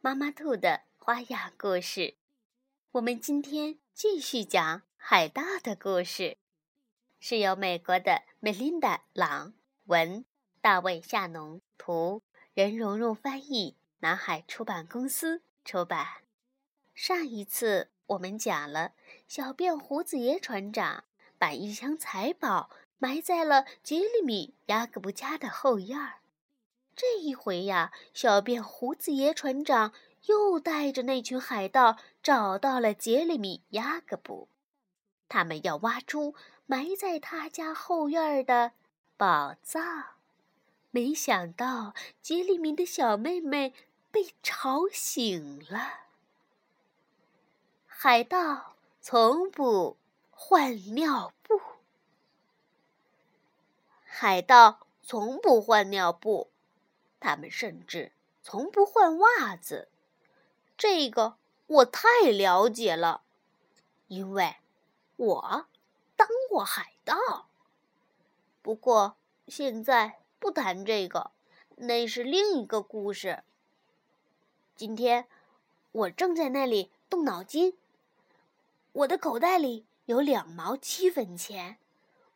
妈妈兔的花样故事，我们今天继续讲海盗的故事，是由美国的梅琳达·朗文、大卫·夏农图、任蓉蓉翻译，南海出版公司出版。上一次我们讲了小辫胡子爷船长把一箱财宝埋在了杰里米·雅各布家的后院儿。这一回呀，小辫胡子爷船长又带着那群海盗找到了杰里米·雅各布，他们要挖出埋在他家后院的宝藏。没想到杰里米的小妹妹被吵醒了。海盗从不换尿布，海盗从不换尿布。他们甚至从不换袜子，这个我太了解了，因为我当过海盗。不过现在不谈这个，那是另一个故事。今天我正在那里动脑筋，我的口袋里有两毛七分钱，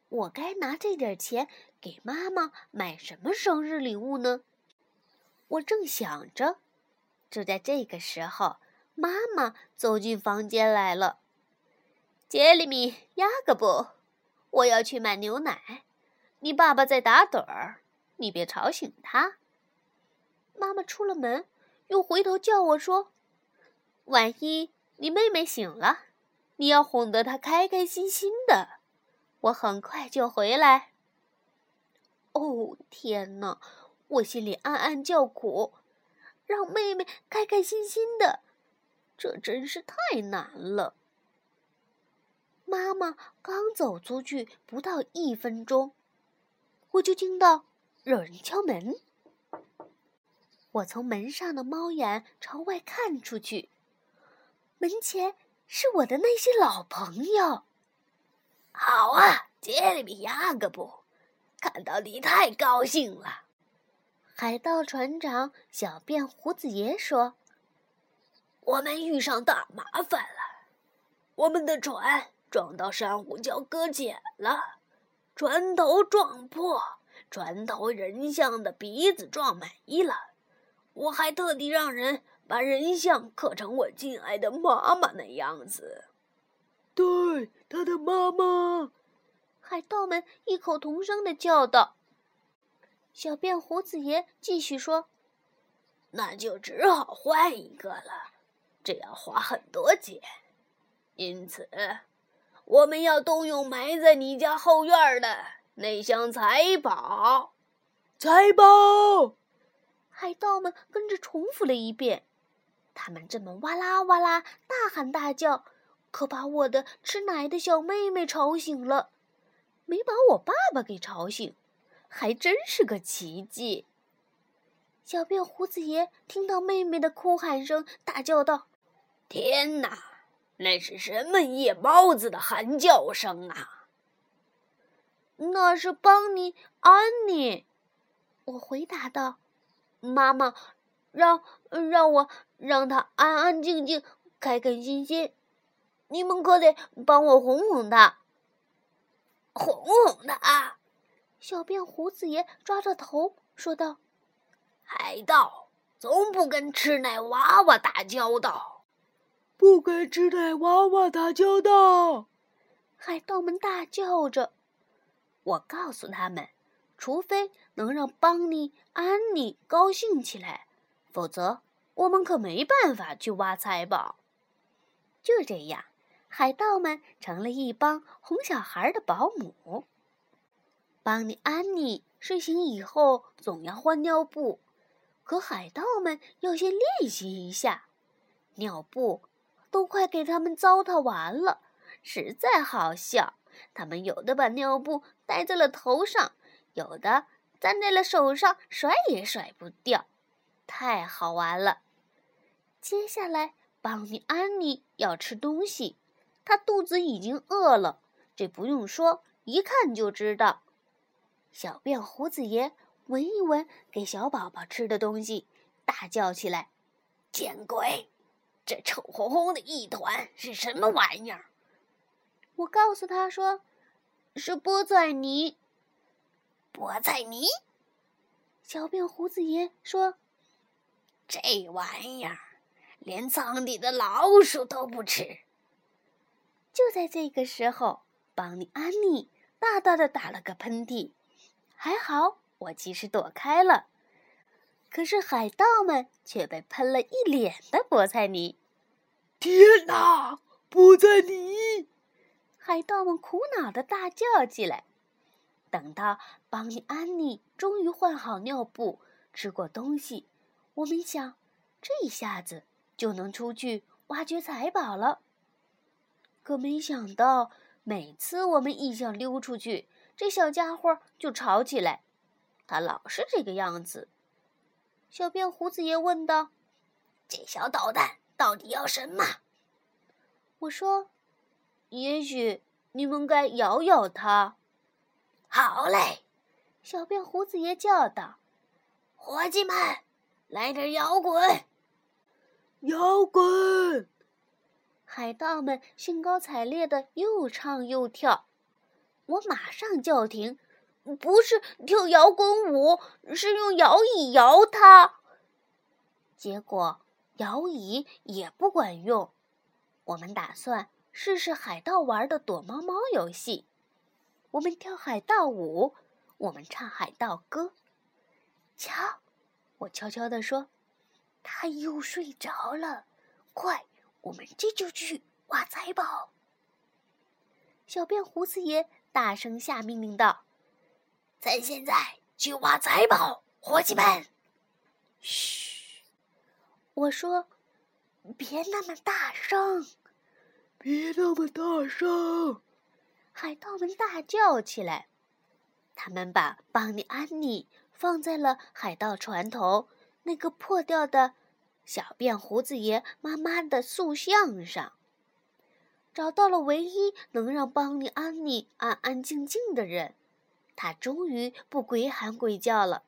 我该拿这点钱给妈妈买什么生日礼物呢？我正想着，就在这个时候，妈妈走进房间来了。杰里米·雅各布，我要去买牛奶，你爸爸在打盹儿，你别吵醒他。妈妈出了门，又回头叫我说：“万一你妹妹醒了，你要哄得她开开心心的。我很快就回来。”哦，天哪！我心里暗暗叫苦，让妹妹开开心心的，这真是太难了。妈妈刚走出去不到一分钟，我就听到有人敲门。我从门上的猫眼朝外看出去，门前是我的那些老朋友。好啊，杰里米·亚各布，看到你太高兴了。海盗船长小辫胡子爷说：“我们遇上大麻烦了，我们的船撞到珊瑚礁搁浅了，船头撞破，船头人像的鼻子撞没了。我还特地让人把人像刻成我敬爱的妈妈那样子。”对，他的妈妈！海盗们异口同声的叫道。小辫胡子爷继续说：“那就只好换一个了，这要花很多钱。因此，我们要动用埋在你家后院的那箱财宝。财宝！”海盗们跟着重复了一遍。他们这么哇啦哇啦大喊大叫，可把我的吃奶的小妹妹吵醒了，没把我爸爸给吵醒。还真是个奇迹！小辫胡子爷听到妹妹的哭喊声，大叫道：“天哪，那是什么夜猫子的喊叫声啊！”“那是邦尼安妮。”我回答道。“妈妈，让让我让他安安静静、开开心心。你们可得帮我哄哄他，哄哄他。”小辫胡子爷抓着头说道：“海盗从不跟吃奶娃娃打交道，不跟吃奶娃娃打交道。”海盗们大叫着。我告诉他们，除非能让邦尼、安妮高兴起来，否则我们可没办法去挖财宝。就这样，海盗们成了一帮哄小孩的保姆。邦尼、安妮睡醒以后总要换尿布，可海盗们要先练习一下，尿布都快给他们糟蹋完了，实在好笑。他们有的把尿布戴在了头上，有的粘在了手上，甩也甩不掉，太好玩了。接下来，邦尼安妮要吃东西，她肚子已经饿了，这不用说，一看就知道。小便胡子爷闻一闻给小宝宝吃的东西，大叫起来：“见鬼！这臭烘烘的一团是什么玩意儿？”我告诉他说：“是菠菜泥。”菠菜泥。小便胡子爷说：“这玩意儿连仓里的老鼠都不吃。”就在这个时候，邦尼安妮大大的打了个喷嚏。还好，我及时躲开了。可是海盗们却被喷了一脸的菠菜泥。天哪，菠菜泥！海盗们苦恼的大叫起来。等到邦尼安妮终于换好尿布、吃过东西，我们想，这一下子就能出去挖掘财宝了。可没想到，每次我们一想溜出去，这小家伙就吵起来。他老是这个样子。小辫胡子爷问道：“这小捣蛋到底要什么？”我说。也许你们该咬咬它。好嘞，小辫胡子爷叫道：“伙计们，来点摇滚！摇滚！”海盗们兴高采烈的又唱又跳。我马上叫停：“不是跳摇滚舞，是用摇椅摇它。”结果摇椅也不管用。我们打算。试试海盗玩的躲猫猫游戏，我们跳海盗舞，我们唱海盗歌。瞧，我悄悄地说：“他又睡着了。”快，我们这就去挖财宝。小便胡子爷大声下命令道：“咱现在去挖财宝，伙计们！”嘘，我说：“别那么大声。”别那么大声！海盗们大叫起来。他们把邦尼安妮放在了海盗船头那个破掉的小便胡子爷妈妈的塑像上，找到了唯一能让邦尼安妮安安静静的人。他终于不鬼喊鬼叫了。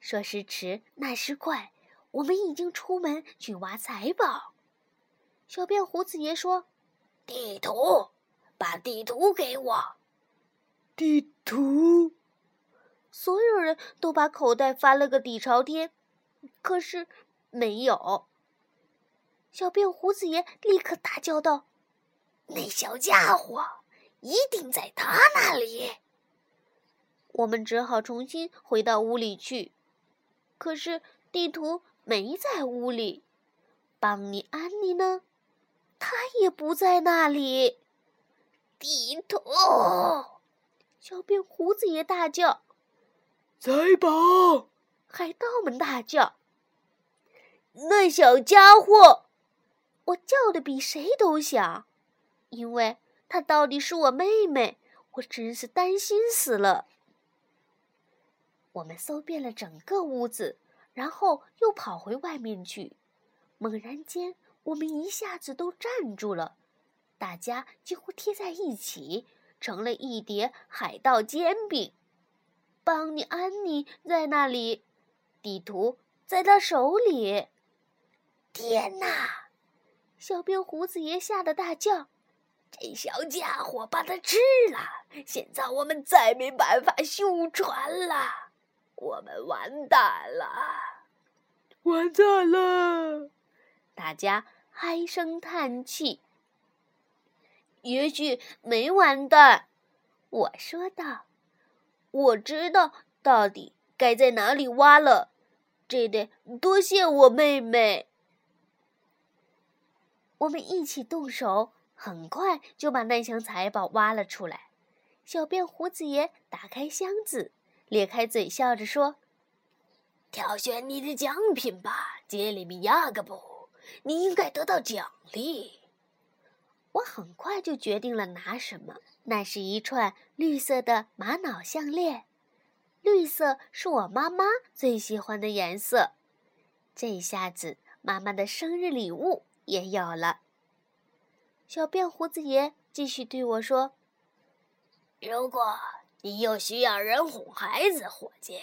说时迟，那时快，我们已经出门去挖财宝。小便胡子爷说。地图，把地图给我。地图。所有人都把口袋翻了个底朝天，可是没有。小便胡子爷立刻大叫道：“那小家伙一定在他那里！”我们只好重新回到屋里去。可是地图没在屋里。邦尼安妮呢？他也不在那里。地图！小便胡子爷大叫：“财宝！”海盗们大叫：“那小家伙！”我叫的比谁都响，因为她到底是我妹妹，我真是担心死了。我们搜遍了整个屋子，然后又跑回外面去。猛然间。我们一下子都站住了，大家几乎贴在一起，成了一叠海盗煎饼。邦尼安妮在那里，地图在他手里。天哪！小便胡子爷吓得大叫：“这小家伙把它吃了！现在我们再没办法修船了，我们完蛋了，完蛋了！”大家。唉声叹气。也许没完蛋，我说道。我知道到底该在哪里挖了，这得多谢我妹妹。我们一起动手，很快就把那箱财宝挖了出来。小辫胡子爷打开箱子，咧开嘴笑着说：“挑选你的奖品吧，杰里米亚格布。”你应该得到奖励。我很快就决定了拿什么，那是一串绿色的玛瑙项链。绿色是我妈妈最喜欢的颜色。这下子，妈妈的生日礼物也有了。小辫胡子爷继续对我说：“如果你又需要人哄孩子，伙计，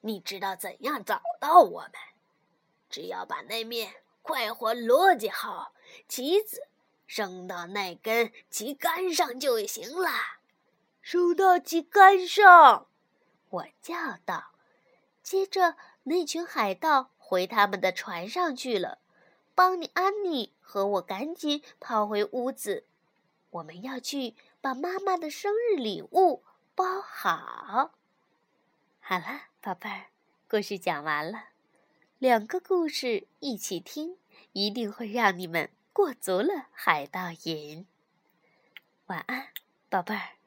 你知道怎样找到我们？只要把那面快活逻辑号旗子升到那根旗杆上就行了。升到旗杆上，我叫道。接着，那群海盗回他们的船上去了。邦尼、安妮和我赶紧跑回屋子，我们要去把妈妈的生日礼物包好。好了，宝贝儿，故事讲完了。两个故事一起听，一定会让你们过足了海盗瘾。晚安，宝贝儿。